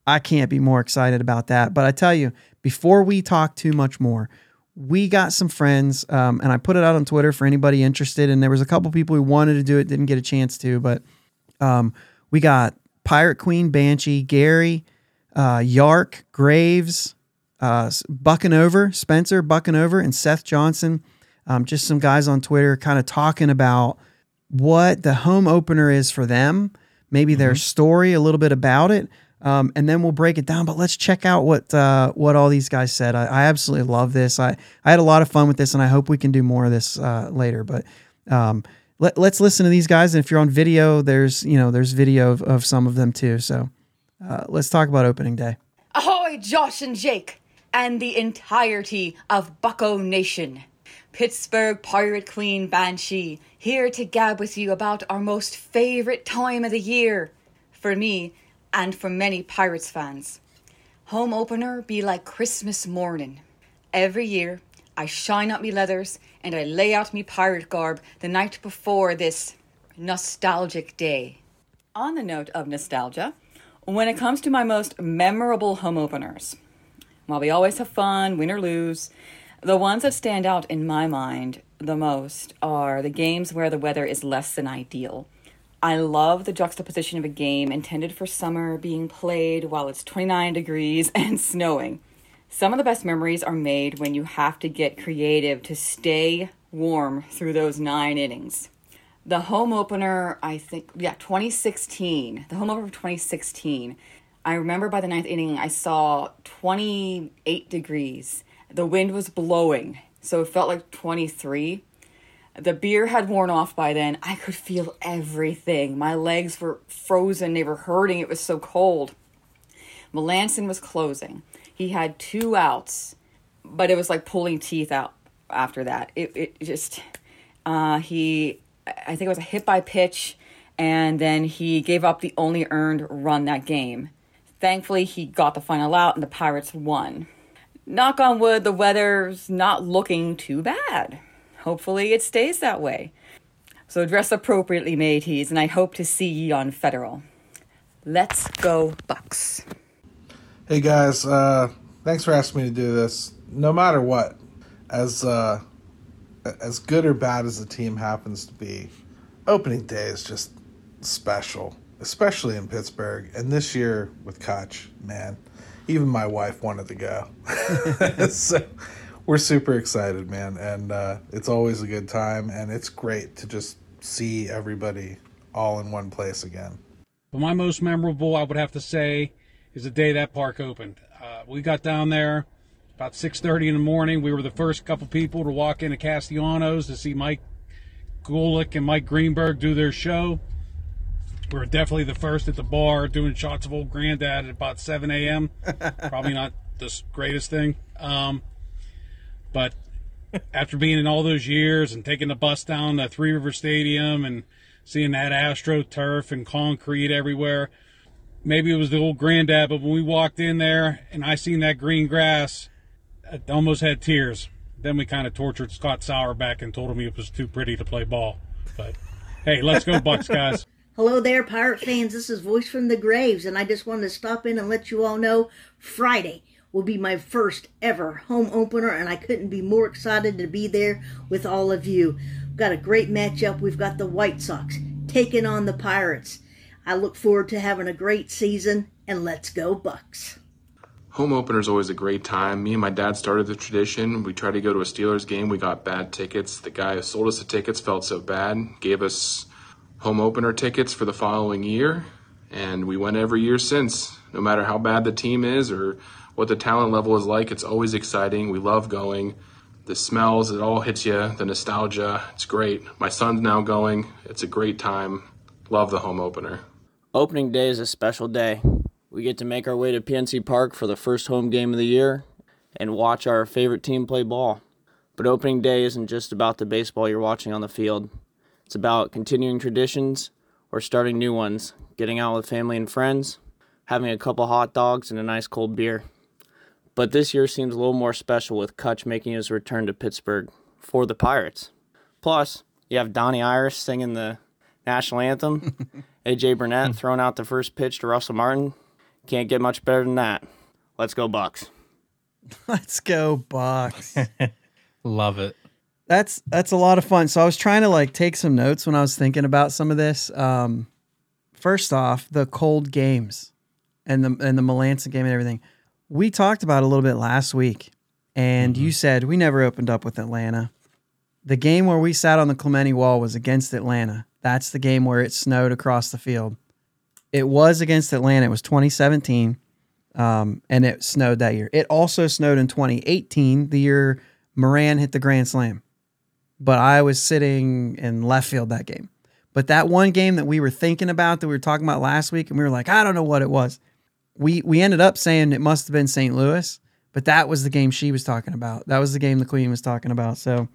I can't be more excited about that. But I tell you, before we talk too much more, we got some friends, um, and I put it out on Twitter for anybody interested. And there was a couple people who wanted to do it, didn't get a chance to, but um, we got Pirate Queen Banshee, Gary, uh, Yark, Graves, uh, Bucking Over, Spencer Bucking Over, and Seth Johnson. Um, just some guys on Twitter kind of talking about what the home opener is for them, maybe their story, a little bit about it, um, and then we'll break it down. But let's check out what uh, what all these guys said. I, I absolutely love this. I, I had a lot of fun with this, and I hope we can do more of this uh, later. But um, let, let's listen to these guys. And if you're on video, there's you know there's video of, of some of them too. So uh, let's talk about opening day. Ahoy, Josh and Jake, and the entirety of Bucko Nation. Pittsburgh Pirate Queen Banshee, here to gab with you about our most favorite time of the year. For me, and for many Pirates fans. Home opener be like Christmas morning. Every year, I shine up me leathers and I lay out me pirate garb the night before this nostalgic day. On the note of nostalgia, when it comes to my most memorable home openers, while we always have fun, win or lose, the ones that stand out in my mind the most are the games where the weather is less than ideal. I love the juxtaposition of a game intended for summer being played while it's 29 degrees and snowing. Some of the best memories are made when you have to get creative to stay warm through those nine innings. The home opener, I think, yeah, 2016. The home opener of 2016. I remember by the ninth inning, I saw 28 degrees. The wind was blowing, so it felt like 23. The beer had worn off by then. I could feel everything. My legs were frozen, they were hurting. It was so cold. Melancon was closing. He had two outs, but it was like pulling teeth out after that. It, it just, uh, he, I think it was a hit by pitch, and then he gave up the only earned run that game. Thankfully, he got the final out, and the Pirates won. Knock on wood, the weather's not looking too bad. Hopefully, it stays that way. So dress appropriately, mateys, and I hope to see ye on Federal. Let's go, Bucs. Hey guys, uh, thanks for asking me to do this. No matter what, as uh, as good or bad as the team happens to be, opening day is just special, especially in Pittsburgh. And this year with Kutch, man, even my wife wanted to go. so we're super excited, man. And uh, it's always a good time. And it's great to just see everybody all in one place again. But my most memorable, I would have to say, is the day that park opened. Uh, we got down there about 6.30 in the morning. We were the first couple people to walk into Castellanos to see Mike Golic and Mike Greenberg do their show. We were definitely the first at the bar doing shots of old granddad at about 7 a.m. Probably not the greatest thing. Um, but after being in all those years and taking the bus down to Three River Stadium and seeing that Astro turf and concrete everywhere, maybe it was the old granddad, but when we walked in there and I seen that green grass, I almost had tears. Then we kind of tortured Scott Sauerbeck and told him he was too pretty to play ball. But hey, let's go Bucs, guys. Hello there, Pirate fans. This is Voice from the Graves, and I just wanted to stop in and let you all know Friday will be my first ever home opener, and I couldn't be more excited to be there with all of you. We've got a great matchup. We've got the White Sox taking on the Pirates. I look forward to having a great season, and let's go, Bucs. Home opener is always a great time. Me and my dad started the tradition. We tried to go to a Steelers game. We got bad tickets. The guy who sold us the tickets felt so bad, gave us home opener tickets for the following year, and we went every year since. No matter how bad the team is or what the talent level is like, it's always exciting. We love going. The smells, it all hits you. The nostalgia, it's great. My son's now going. It's a great time. Love the home opener. Opening day is a special day. We get to make our way to PNC Park for the first home game of the year and watch our favorite team play ball. But opening day isn't just about the baseball you're watching on the field. It's about continuing traditions or starting new ones, getting out with family and friends, having a couple hot dogs and a nice cold beer. But this year seems a little more special with Kutch making his return to Pittsburgh for the Pirates. Plus, you have Donnie Iris singing the national anthem, AJ Burnett throwing out the first pitch to Russell Martin. Can't get much better than that. Let's go, Bucs. Let's go, Bucs. Love it. that's that's a lot of fun. So I was trying to like take some notes when I was thinking about some of this. Um, first off, the cold games and the and the Melancon game and everything. We talked about a little bit last week, and you said we never opened up with Atlanta. The game where we sat on the Clemente wall was against Atlanta. That's the game where it snowed across the field. It was against Atlanta. It was 2017, um, and it snowed that year. It also snowed in 2018, the year Moran hit the grand slam but I was sitting in left field that game. But that one game that we were thinking about that we were talking about last week, and we were like, I don't know what it was. We we ended up saying it must have been St. Louis, but that was the game she was talking about. That was the game the Queen was talking about. So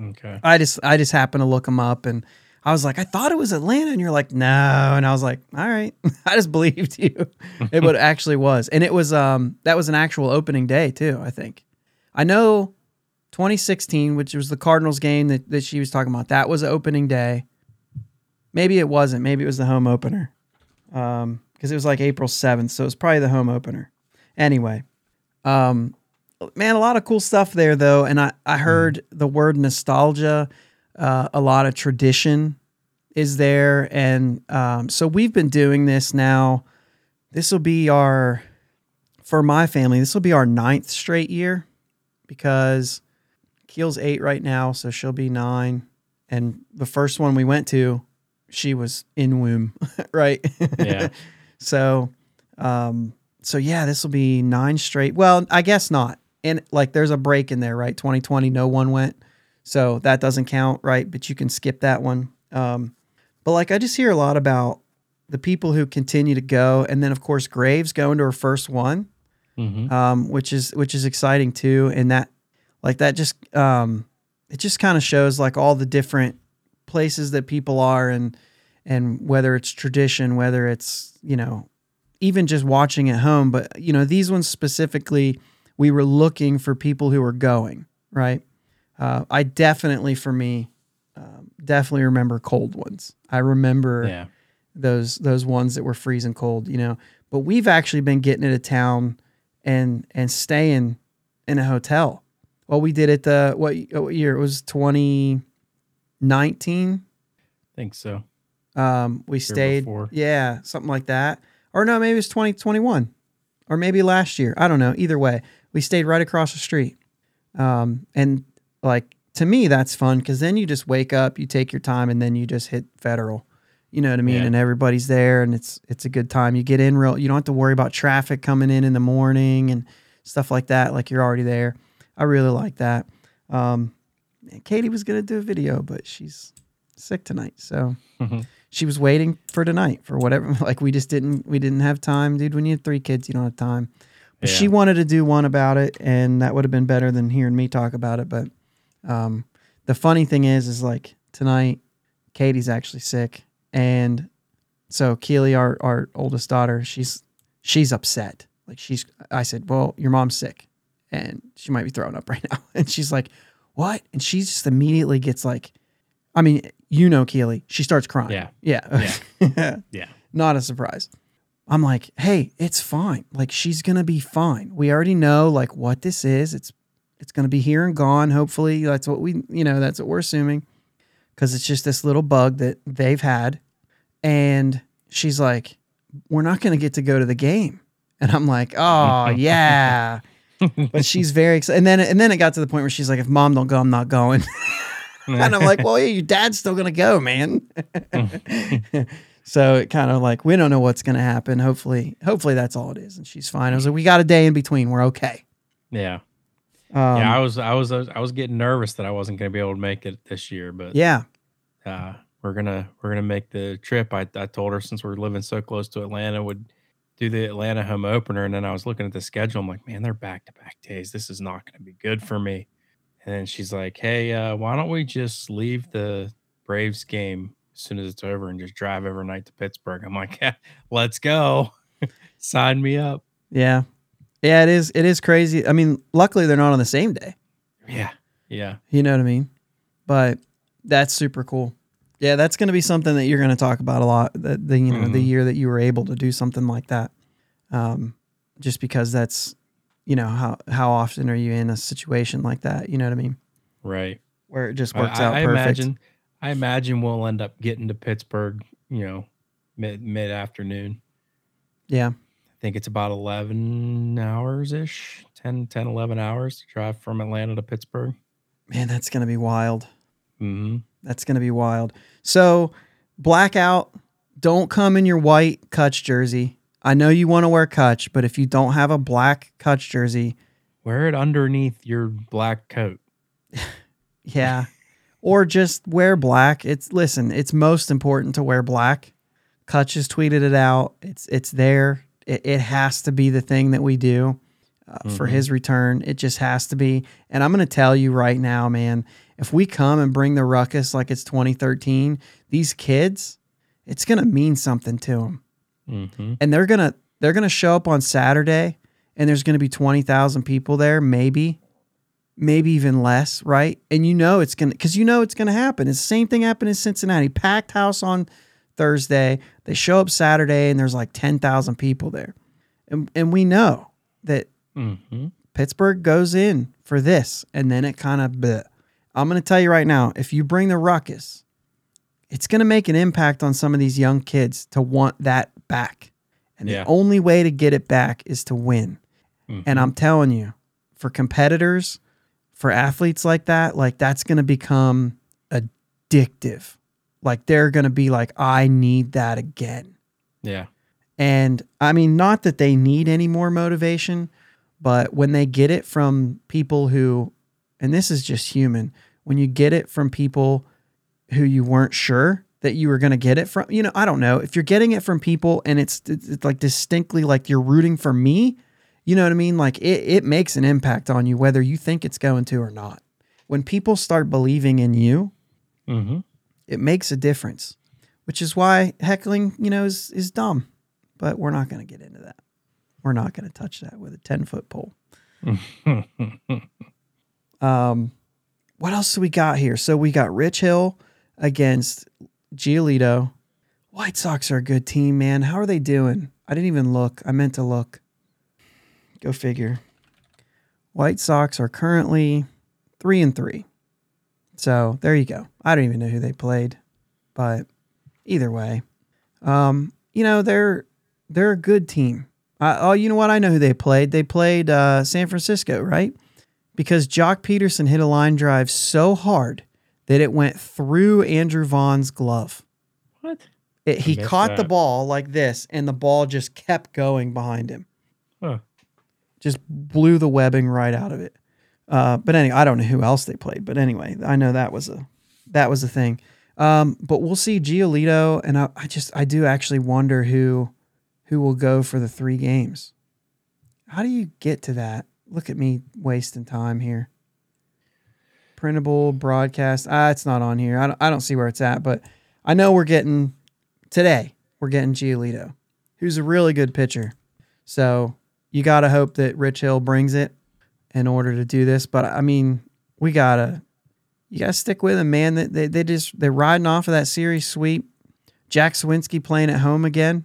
Okay. I just I just happened to look them up, and I was like, I thought it was Atlanta, and you're like, no, and I was like, all right, I just believed you. it but actually was, and it was um that was an actual opening day too. I think I know 2016, which was the Cardinals game that, that she was talking about, that was opening day. Maybe it wasn't. Maybe it was the home opener. Um, because it was like April 7th, so it was probably the home opener. Anyway, um, man, a lot of cool stuff there though, and I I heard the word nostalgia, uh, a lot of tradition is there, and um, so we've been doing this now. This will be our for my family. This will be our ninth straight year because Keel's eight right now, so she'll be nine. And the first one we went to, she was in womb, right? Yeah. So, um, so yeah, this will be nine straight. Well, I guess not. And like, there's a break in there, right? 2020, no one went, so that doesn't count, right? But you can skip that one. Um, but like, I just hear a lot about the people who continue to go, and then of course Graves going to her first one Mhm. um, which is which is exciting too. And that like that just um, it just kind of shows like all the different places that people are and and whether it's tradition, whether it's you know even just watching at home. But you know these ones specifically, we were looking for people who were going right. Uh, I definitely for me um, definitely remember cold ones. I remember Yeah. those those ones that were freezing cold, you know. But we've actually been getting into town and and staying in a hotel. Well, we did it the what, what year? It was 2019. think so. Um, we stayed, before. yeah, something like that. Or no, maybe it's 2021 or maybe last year. I don't know. Either way, we stayed right across the street. Um, and like to me, that's fun because then you just wake up, you take your time, and then you just hit federal. You know what I mean? Yeah. And everybody's there, and it's it's a good time. You get in real. You don't have to worry about traffic coming in in the morning and stuff like that. Like you're already there. I really like that. Um, Katie was gonna do a video, but she's sick tonight, so she was waiting for tonight for whatever. Like we just didn't we didn't have time, dude. When you have three kids, you don't have time. But she wanted to do one about it, and that would have been better than hearing me talk about it. But um, the funny thing is, is like tonight, Katie's actually sick, and so Keely, our our oldest daughter, she's she's upset. Like she's, I said, well, your mom's sick, and she might be throwing up right now, and she's like, what? And she just immediately gets like, I mean, you know, Keely, she starts crying. Yeah. yeah, yeah. Yeah. Not a surprise. I'm like, hey, it's fine. Like she's gonna be fine. We already know like what this is. It's it's gonna be here and gone. Hopefully, that's what we you know that's what we're assuming, because it's just this little bug that they've had, and she's like, we're not gonna get to go to the game, and I'm like, oh yeah. but she's very excited. And then and then it got to the point where she's like, if mom don't go, I'm not going. and I'm like, well, yeah, your dad's still gonna go, man. so it kind of like we don't know what's gonna happen. Hopefully, hopefully that's all it is, and she's fine. I was like, we got a day in between. We're okay. Yeah. Um, yeah, I was I was I was getting nervous that I wasn't going to be able to make it this year, but yeah, uh, we're gonna we're gonna make the trip. I, I told her since we're living so close to Atlanta, would do the Atlanta home opener, and then I was looking at the schedule. I'm like, man, they're back to back days. This is not going to be good for me. And then she's like, hey, uh, why don't we just leave the Braves game as soon as it's over and just drive overnight to Pittsburgh? I'm like, yeah, let's go. Sign me up. yeah, yeah. It is. It is crazy. I mean, luckily they're not on the same day. Yeah, yeah, You know what I mean? But that's super cool. Yeah, that's going to be something that you're going to talk about a lot. That the you know the Mhm. year that you were able to do something like that, um, just because that's you know how how often are you in a situation like that? You know what I mean? right. Where it just works I, out I perfect. imagine I imagine we'll end up getting to Pittsburgh, you know, mid mid afternoon. Yeah, I think it's about 11 hours ish, 10, 10, 11 hours to drive from Atlanta to Pittsburgh. man, that's going to be wild. hmm That's going to be wild. So, blackout, don't come in your white Kutch jersey. I know you want to wear Kutch, but if you don't have a black Kutch jersey, Wear it underneath your black coat. yeah, or just wear black. It's listen, it's most important to wear black. Kutch has tweeted it out. It's it's there. It, it has to be the thing that we do uh, for his return. It just has to be. And I'm going to tell you right now, man, if we come and bring the ruckus like it's 2013, these kids, it's going to mean something to them. Hmm And they're going to they're to show up on Saturday and there's going to be 20,000 people there, maybe maybe even less, right? And you know it's going to cuz you know it's going to happen. It's the same thing happened in Cincinnati. Packed house on Thursday. They show up Saturday and there's like 10,000 people there. And and we know that hmm Pittsburgh goes in for this, and then it kind of. I'm going to tell you right now, if you bring the ruckus, it's going to make an impact on some of these young kids to want that back, and Yeah. the only way to get it back is to win. And mm-hmm. I'm telling you, for competitors, for athletes like that, like that's going to become addictive. Like they're going to be like, I need that again. Yeah. And I mean, not that they need any more motivation, but when they get it from people who, and this is just human, when you get it from people who you weren't sure that you were going to get it from, you know, I don't know. If you're getting it from people and it's, it's like distinctly like you're rooting for me, you know what I mean? Like it, it makes an impact on you, whether you think it's going to or not. When people start believing in you, hmm it makes a difference, which is why heckling, you know, is, is dumb. But we're not going to get into that. We're not going to touch that with a 10 foot pole. Um, what else do we got here? So we got Rich Hill against Giolito. White Sox are a good team, man. How are they doing? I didn't even look. I meant to look. Go figure. White Sox are currently three and three. So there you go. I don't even know who they played. But either way, um, you know they're they're a good team. Uh, oh, you know what? I know who they played. They played uh, San Francisco, right? Because Joc Pederson hit a line drive so hard that it went through Andrew Vaughn's glove. What? It, he missed caught the ball like this, and the ball just kept going behind him. Huh. Just blew the webbing right out of it. Uh, but anyway, I don't know who else they played, but anyway, I know that was a that was a thing. Um, but we'll see Giolito, and I, I just I do actually wonder who who will go for the three games. How do you get to that? Look at me wasting time here. Printable broadcast. Ah, it's not on here. I don't, I don't see where it's at, but I know we're getting today. We're getting Giolito, who's a really good pitcher. So you got to hope that Rich Hill brings it in order to do this. But I mean, we gotta you gotta stick with him, man. They, they, they just they're riding off of that series sweep. Jack Suwinski playing at home again.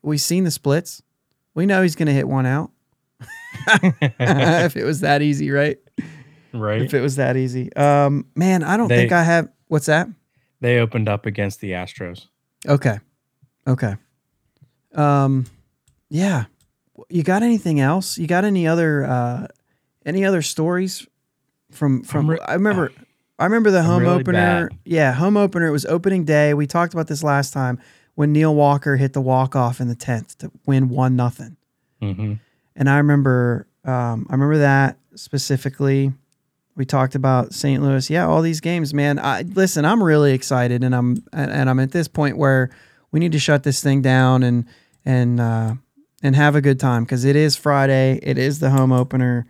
We've seen the splits. We know he's gonna hit one out. if it was that easy, right? Right. If it was that easy. Um, man, I don't They- think I have. What's that? They opened up against the Astros. Okay. Okay. Um yeah. You got anything else? You got any other uh any other stories from from re- I remember I remember the home really opener. bad. Yeah, home opener. It was opening day. We talked about this last time when Neil Walker hit the walk off in the 10th to win 1 nothing. Mm-hmm. And I remember, um, I remember that specifically. We talked about St. Louis. Yeah, all these games, man. I listen. I'm really excited, and I'm and, I'm at this point where we need to shut this thing down and and uh, and have a good time because it is Friday. It is the home opener,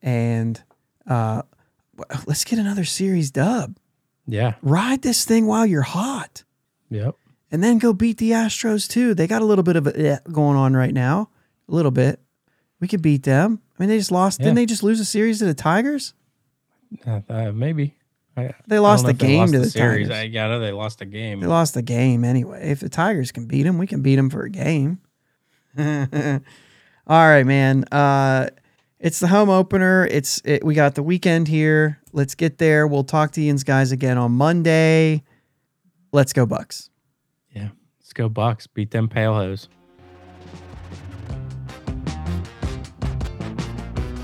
and uh, let's get another series dub. Yeah. Ride this thing while you're hot Yep. and then go beat the Astros too. They got a little bit of a eh going on right now, a little bit. We could beat them. I mean, they just lost. Yeah. Didn't they just lose a series to the Tigers? Uh, maybe. I, They lost the game lost to the series. Tigers. I, yeah, I know they lost the game. They lost the game anyway. If the Tigers can beat them, we can beat them for a game. All right, man. Uh, it's the home opener. It's it, we got the weekend here. Let's get there. We'll talk to Ian's guys again on Monday. Let's go Bucs. Yeah. Let's go Bucs. Beat them pale